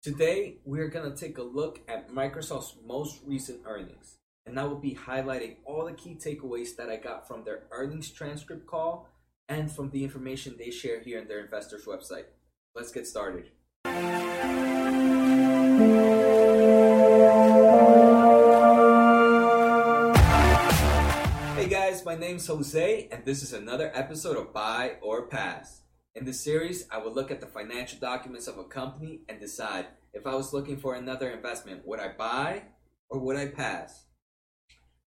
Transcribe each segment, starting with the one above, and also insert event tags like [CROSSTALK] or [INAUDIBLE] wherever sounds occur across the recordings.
Today, we're going to take a look at Microsoft's most recent earnings, and I will be highlighting all the key takeaways that I got from their earnings transcript call and from the information they share here in their investors website. Let's get started. Hey guys, my name's Jose, and this is another episode of Buy or Pass. In this series, I will look at the financial documents of a company and decide if I was looking for another investment, would I buy or would I pass?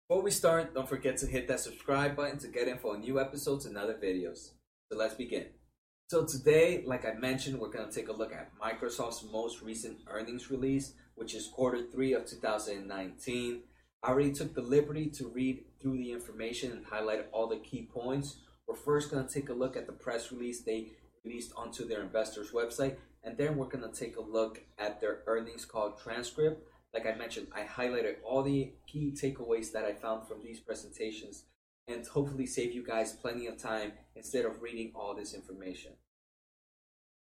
Before we start, don't forget to hit that subscribe button to get info on new episodes and other videos. So let's begin. So today, like I mentioned, we're going to take a look at Microsoft's most recent earnings release, which is quarter three of 2019. I already took the liberty to read through the information and highlight all the key points. We're first going to take a look at the press release they released onto their investors website, and then we're going to take a look at their earnings call transcript. Like I mentioned, I highlighted all the key takeaways that I found from these presentations and hopefully save you guys plenty of time instead of reading all this information.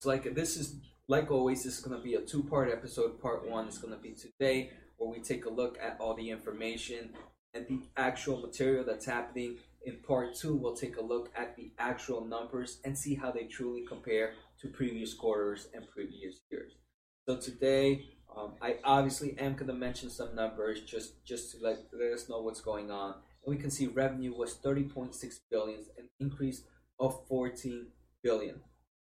So like this is like always, this is to be a two-part episode. Part one is to be today, where we take a look at all the information and the actual material that's happening. In part two, we'll take a look at the actual numbers and see how they truly compare to previous quarters and previous years. So today, um, I obviously am going to mention some numbers just just to let, let us know what's going on. And we can see revenue was 30.6 billion, an increase of 14 billion.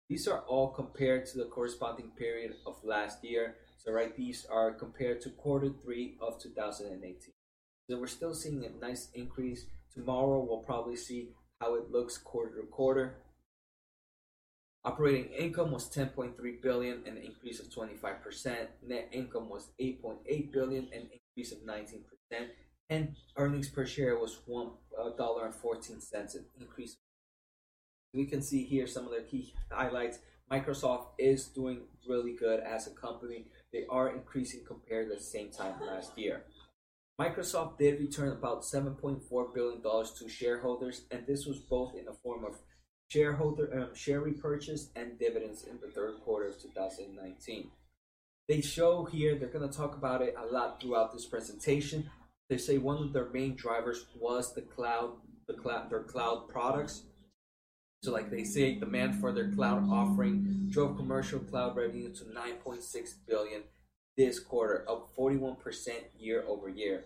These are all compared to the corresponding period of last year. So right, these are compared to quarter three of 2018. So we're still seeing a nice increase. Tomorrow we'll probably see how it looks quarter to quarter. Operating income was 10.3 billion, an increase of 25%. Net income was 8.8 billion, an increase of 19%. And earnings per share was one uh, dollar and fourteen cents, an increase. We can see here some of the key highlights. Microsoft is doing really good as a company. They are increasing compared to the same time last year. Microsoft did return about $7.4 billion to shareholders, and this was both in the form of shareholder um, share repurchase and dividends in the third quarter of 2019. They show here, they're going to talk about it a lot throughout this presentation. They say one of their main drivers was the cloud, the cloud, their cloud products. So, like they say, demand for their cloud offering drove commercial cloud revenue to 9.6 billion this quarter, up 41% year over year.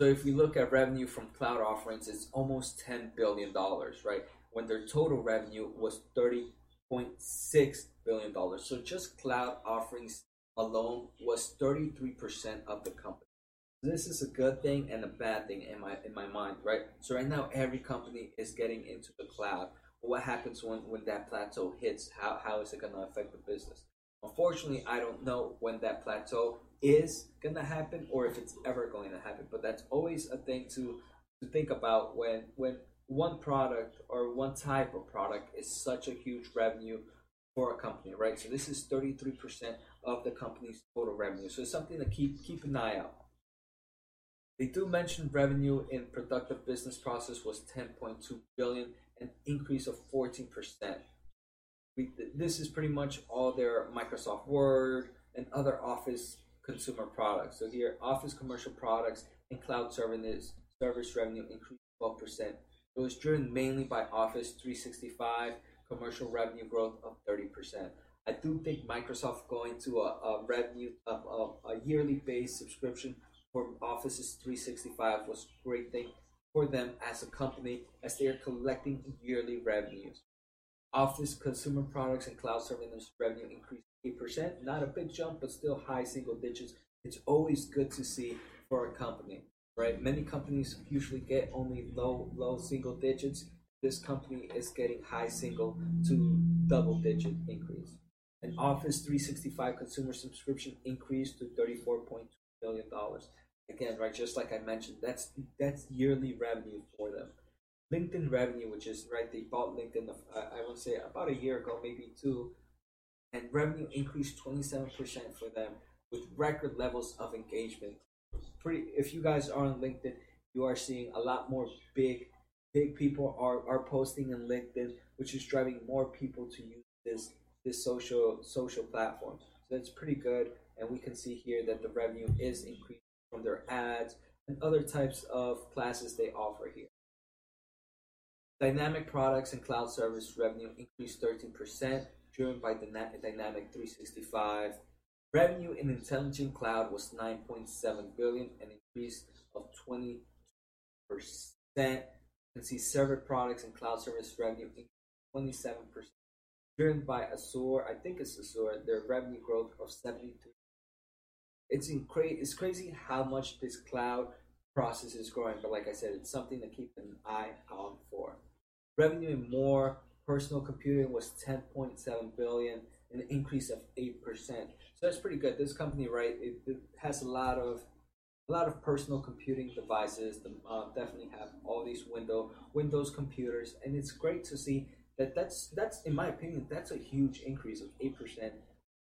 So if we look at revenue from cloud offerings, it's almost $10 billion, right? When their total revenue was $30.6 billion. So just cloud offerings alone was 33% of the company. This is a good thing and a bad thing in my in my mind, right? So right now every company is getting into the cloud. What happens when, when that plateau hits? How, how is it gonna affect the business? Unfortunately, I don't know when that plateau is gonna happen or if it's ever going to happen. But that's always a thing to to think about when when one product or one type of product is such a huge revenue for a company, right? So this is 33% of the company's total revenue. So it's something to keep keep an eye out. They do mention revenue in productive business process was 10.2 billion, an increase of 14%. We, this is pretty much all their Microsoft Word and other Office consumer products. So here, Office commercial products and cloud service service revenue increased 12%. It was driven mainly by Office 365 commercial revenue growth of 30%. I do think Microsoft going to a, a revenue of a, a yearly based subscription for Office 365 was a great thing for them as a company as they are collecting yearly revenues. Office consumer products and cloud services revenue increased 8%. Not a big jump, but still high single digits. It's always good to see for a company, right? Many companies usually get only low, low single digits. This company is getting high single to double digit increase. And Office 365 consumer subscription increased to $34.2 million. Again, right, just like I mentioned, that's that's yearly revenue for them. LinkedIn revenue, which is right, they bought LinkedIn, uh, I would say about a year ago, maybe two, and revenue increased 27% for them with record levels of engagement. Pretty, if you guys are on LinkedIn, you are seeing a lot more big, big people are, are posting in LinkedIn, which is driving more people to use this this social social platform. So that's pretty good. And we can see here that the revenue is increasing from their ads and other types of classes they offer here. Dynamic products and cloud service revenue increased 13%, driven by Dynamic 365. Revenue in intelligent cloud was 9.7 billion, an increase of 20%. You can see server products and cloud service revenue increased 27%, driven by Azure. I think it's Azure. Their revenue growth of 73. It's It's crazy how much this cloud process is growing, but like I said, it's something to keep an eye on for. Revenue in more personal computing was 10.7 billion, an increase of 8%. So that's pretty good. This company, right, it, it has a lot of a lot of personal computing devices. The, uh, definitely have all these window Windows computers, and it's great to see that. That's that's in my opinion, that's a huge increase of eight percent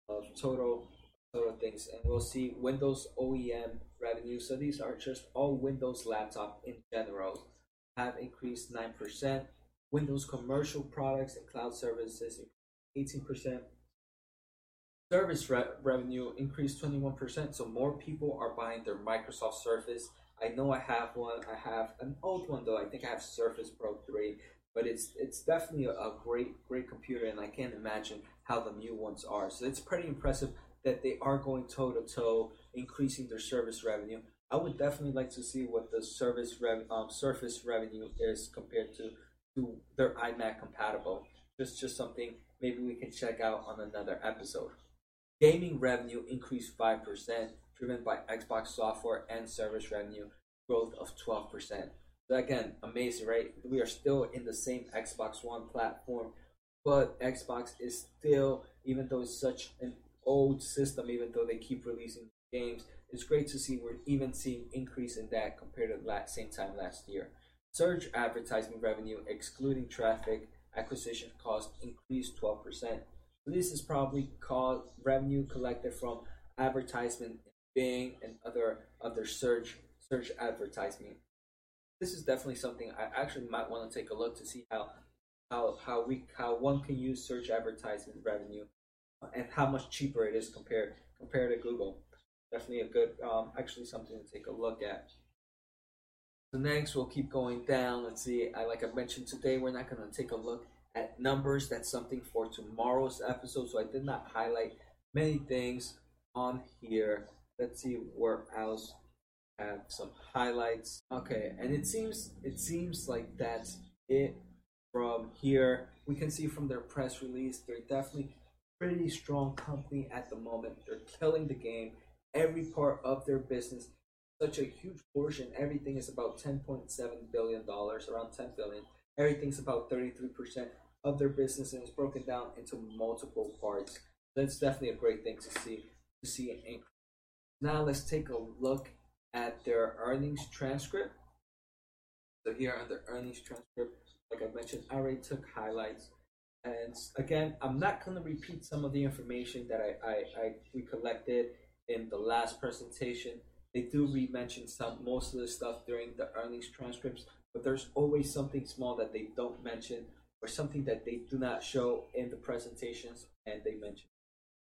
of total total things. And we'll see Windows OEM revenue. So these are just all Windows laptop in general have increased nine percent. Windows commercial products and cloud services 18%. Service re- revenue increased 21%, so more people are buying their Microsoft Surface. I know I have one. I have an old one though. I think I have Surface Pro 3, but it's it's definitely a great great computer, and I can't imagine how the new ones are. So it's pretty impressive that they are going toe to toe, increasing their service revenue. I would definitely like to see what the service rev- um, Surface revenue is compared to to their iMac compatible. Just just something maybe we can check out on another episode. Gaming revenue increased 5%, driven by Xbox software and service revenue growth of 12%. So again, amazing, right? We are still in the same Xbox One platform, but Xbox is still, even though it's such an old system, even though they keep releasing games, it's great to see we're even seeing increase in that compared to that same time last year. Search advertising revenue, excluding traffic acquisition cost, increased 12%. This is probably called revenue collected from advertisement Bing and other other search search advertising. This is definitely something I actually might want to take a look to see how how how we how one can use search advertisement revenue and how much cheaper it is compared compared to Google. Definitely a good um, actually something to take a look at. So next, we'll keep going down. Let's see. I like I mentioned today, we're not going to take a look at numbers. That's something for tomorrow's episode. So I did not highlight many things on here. Let's see where else have some highlights. Okay, and it seems it seems like that's it from here. We can see from their press release, they're definitely pretty strong company at the moment. They're killing the game. Every part of their business such a huge portion. Everything is about $10.7 billion, around $10 billion. Everything's about 33% of their business and it's broken down into multiple parts. That's definitely a great thing to see to see an increase. Now let's take a look at their earnings transcript. So here on the earnings transcript, like I mentioned, I already took highlights. And again, I'm not going to repeat some of the information that I, I, I we collected in the last presentation they do re-mention some most of the stuff during the earnings transcripts, but there's always something small that they don't mention or something that they do not show in the presentations and they mention.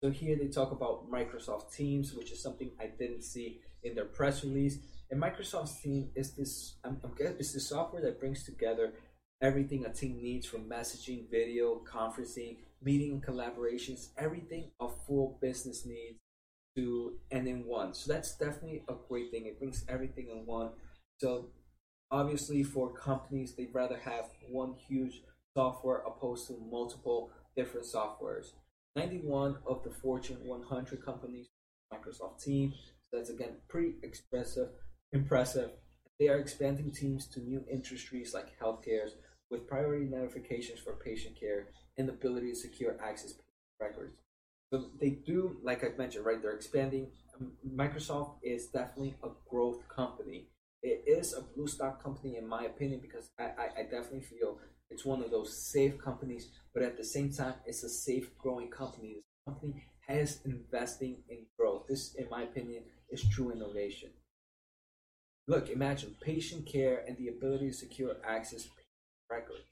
So here they talk about Microsoft Teams, which is something I didn't see in their press release. And Microsoft Teams is this I'm, I'm it's the software that brings together everything a team needs from messaging, video, conferencing, meeting and collaborations, everything a full business needs to and in one. So that's definitely a great thing. It brings everything in one. So obviously for companies they'd rather have one huge software opposed to multiple different softwares. 91 of the Fortune 100 companies Microsoft Teams. So that's again pretty expressive, impressive. They are expanding teams to new industries like healthcare with priority notifications for patient care and the ability to secure access records. So they do, like I've mentioned, right? They're expanding. Um, Microsoft is definitely a growth company. It is a blue stock company, in my opinion, because I, I, I definitely feel it's one of those safe companies, but at the same time, it's a safe growing company. This company has investing in growth. This, in my opinion, is true innovation. Look, imagine patient care and the ability to secure access records.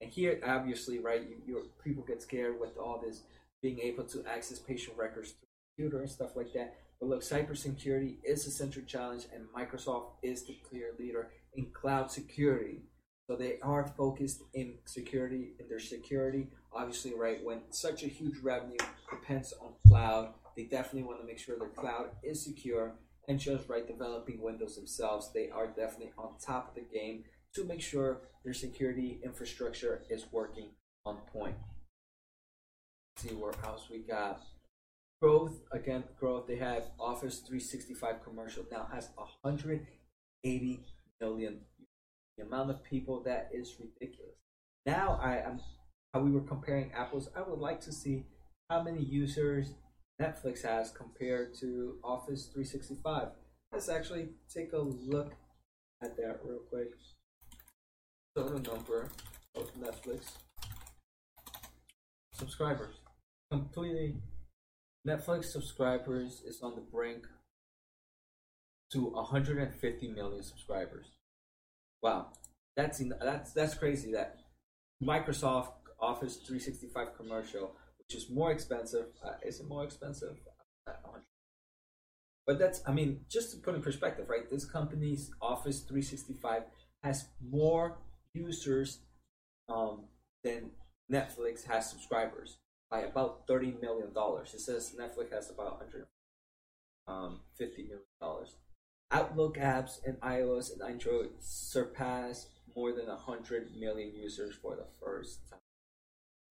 And here, obviously, right, you, your people get scared with all this being able to access patient records through computer and stuff like that. But look, cybersecurity is a central challenge, and Microsoft is the clear leader in cloud security. So they are focused in security, in their security. Obviously, right when such a huge revenue depends on cloud, they definitely want to make sure their cloud is secure. And just right, developing Windows themselves, they are definitely on top of the game to make sure their security infrastructure is working on point. Let's see where else we got growth again. Growth. They have Office 365 commercial now has 180 million the amount of people that is ridiculous. Now I am how we were comparing apples. I would like to see how many users Netflix has compared to Office 365. Let's actually take a look at that real quick. Total number of Netflix subscribers. Completely Netflix subscribers is on the brink to 150 million subscribers. Wow, that's that's that's crazy. That Microsoft Office 365 commercial, which is more expensive, uh, is it more expensive? But that's, I mean, just to put in perspective, right? This company's Office 365 has more users um, than Netflix has subscribers by about $30 million. It says Netflix has about 150 um, million dollars. Outlook apps in iOS and Android surpass more than 100 million users for the first time.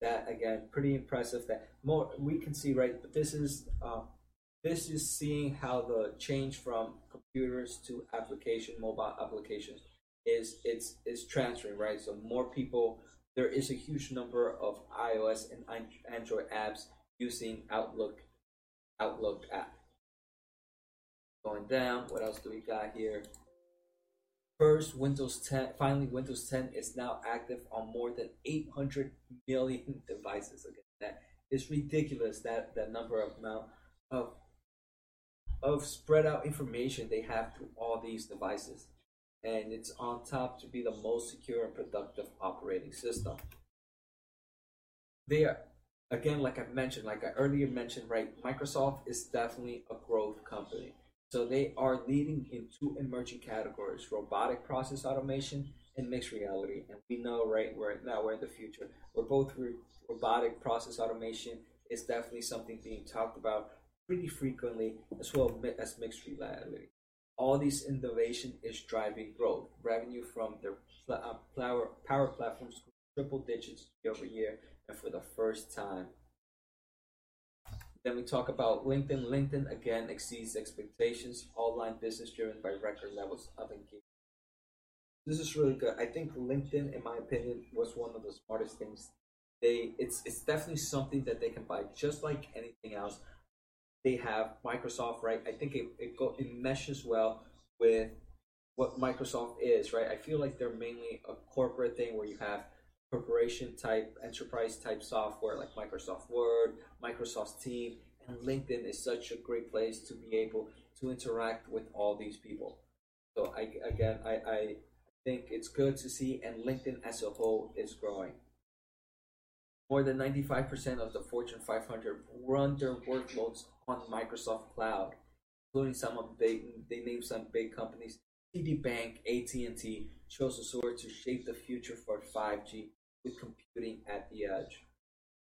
That again, pretty impressive. That more we can see right, but this is uh, this is seeing how the change from computers to application, mobile applications, is it's is transferring right. So more people, there is a huge number of iOS and Android apps using Outlook Outlook app. Going down, what else do we got here? First, Windows 10. Finally, Windows 10 is now active on more than 800 million [LAUGHS] devices. Again, that is ridiculous. That that number of amount of of spread out information they have through all these devices, and it's on top to be the most secure and productive operating system. They are again, like I mentioned, like I earlier mentioned, right? Microsoft is definitely a growth company so they are leading in two emerging categories: robotic process automation and mixed reality. And we know, right, we're now we're in the future. We're both re- robotic process automation is definitely something being talked about pretty frequently, as well as mixed reality. All these innovation is driving growth. Revenue from their uh, power, platforms triple digits year over year, and for the first time then we talk about LinkedIn. LinkedIn again exceeds expectations. Online business driven by record levels of engagement. This is really good. I think LinkedIn, in my opinion, was one of the smartest things. They it's it's definitely something that they can buy just like anything else. They have Microsoft, right? I think it it, go, it meshes well with what Microsoft is, right? I feel like they're mainly a corporate thing where you have corporation type, enterprise type software like Microsoft Word, Microsoft Team, and LinkedIn is such a great place to be able to interact with all these people. So I again I, I think it's good to see and LinkedIn as a whole is growing. More than 95% of the Fortune 500 run their workloads on Microsoft Cloud, including some of big they name some big companies. TD Bank, AT&T chose Azure to shape the future for 5G with computing at the edge.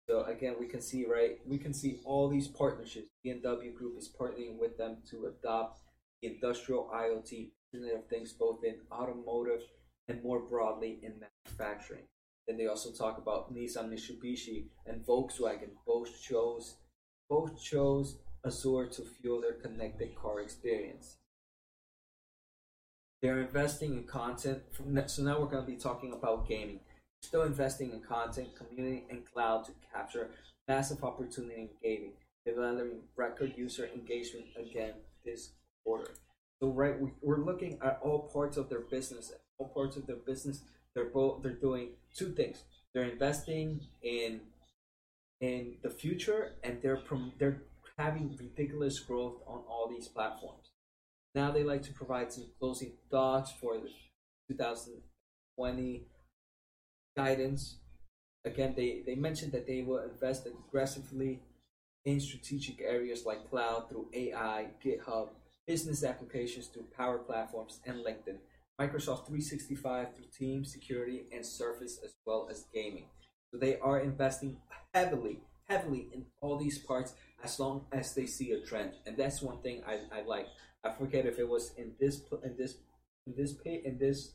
So again, we can see right, we can see all these partnerships. BMW Group is partnering with them to adopt industrial IoT Internet of Things, both in automotive and more broadly in manufacturing. Then they also talk about Nissan, Mitsubishi, and Volkswagen. Both chose both chose Azure to fuel their connected car experience. They're investing in content. So now we're going to be talking about gaming still investing in content, community, and cloud to capture massive opportunity in gaming, developing record user engagement again this quarter. So right, we, we're looking at all parts of their business. All parts of their business, they're both they're doing two things. They're investing in in the future, and they're prom- they're having ridiculous growth on all these platforms. Now they like to provide some closing thoughts for the 2020 guidance. Again, they, they mentioned that they will invest aggressively in strategic areas like cloud through AI, GitHub, business applications through Power Platforms, and LinkedIn. Microsoft 365 through Teams, security, and Surface, as well as gaming. So they are investing heavily, heavily in all these parts as long as they see a trend. And that's one thing I, I like. I forget if it was in this in this in this page in this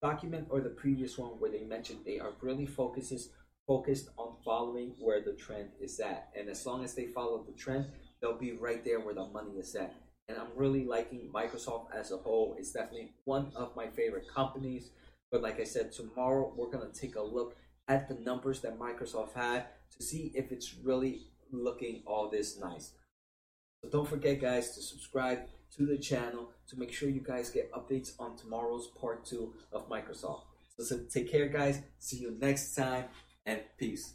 document or the previous one where they mentioned they are really focuses focused on following where the trend is at. And as long as they follow the trend, they'll be right there where the money is at. And I'm really liking Microsoft as a whole. It's definitely one of my favorite companies. But like I said, tomorrow we're gonna take a look at the numbers that Microsoft had to see if it's really looking all this nice. So don't forget guys to subscribe to the channel to make sure you guys get updates on tomorrow's part two of Microsoft. So, so take care guys, see you next time and peace.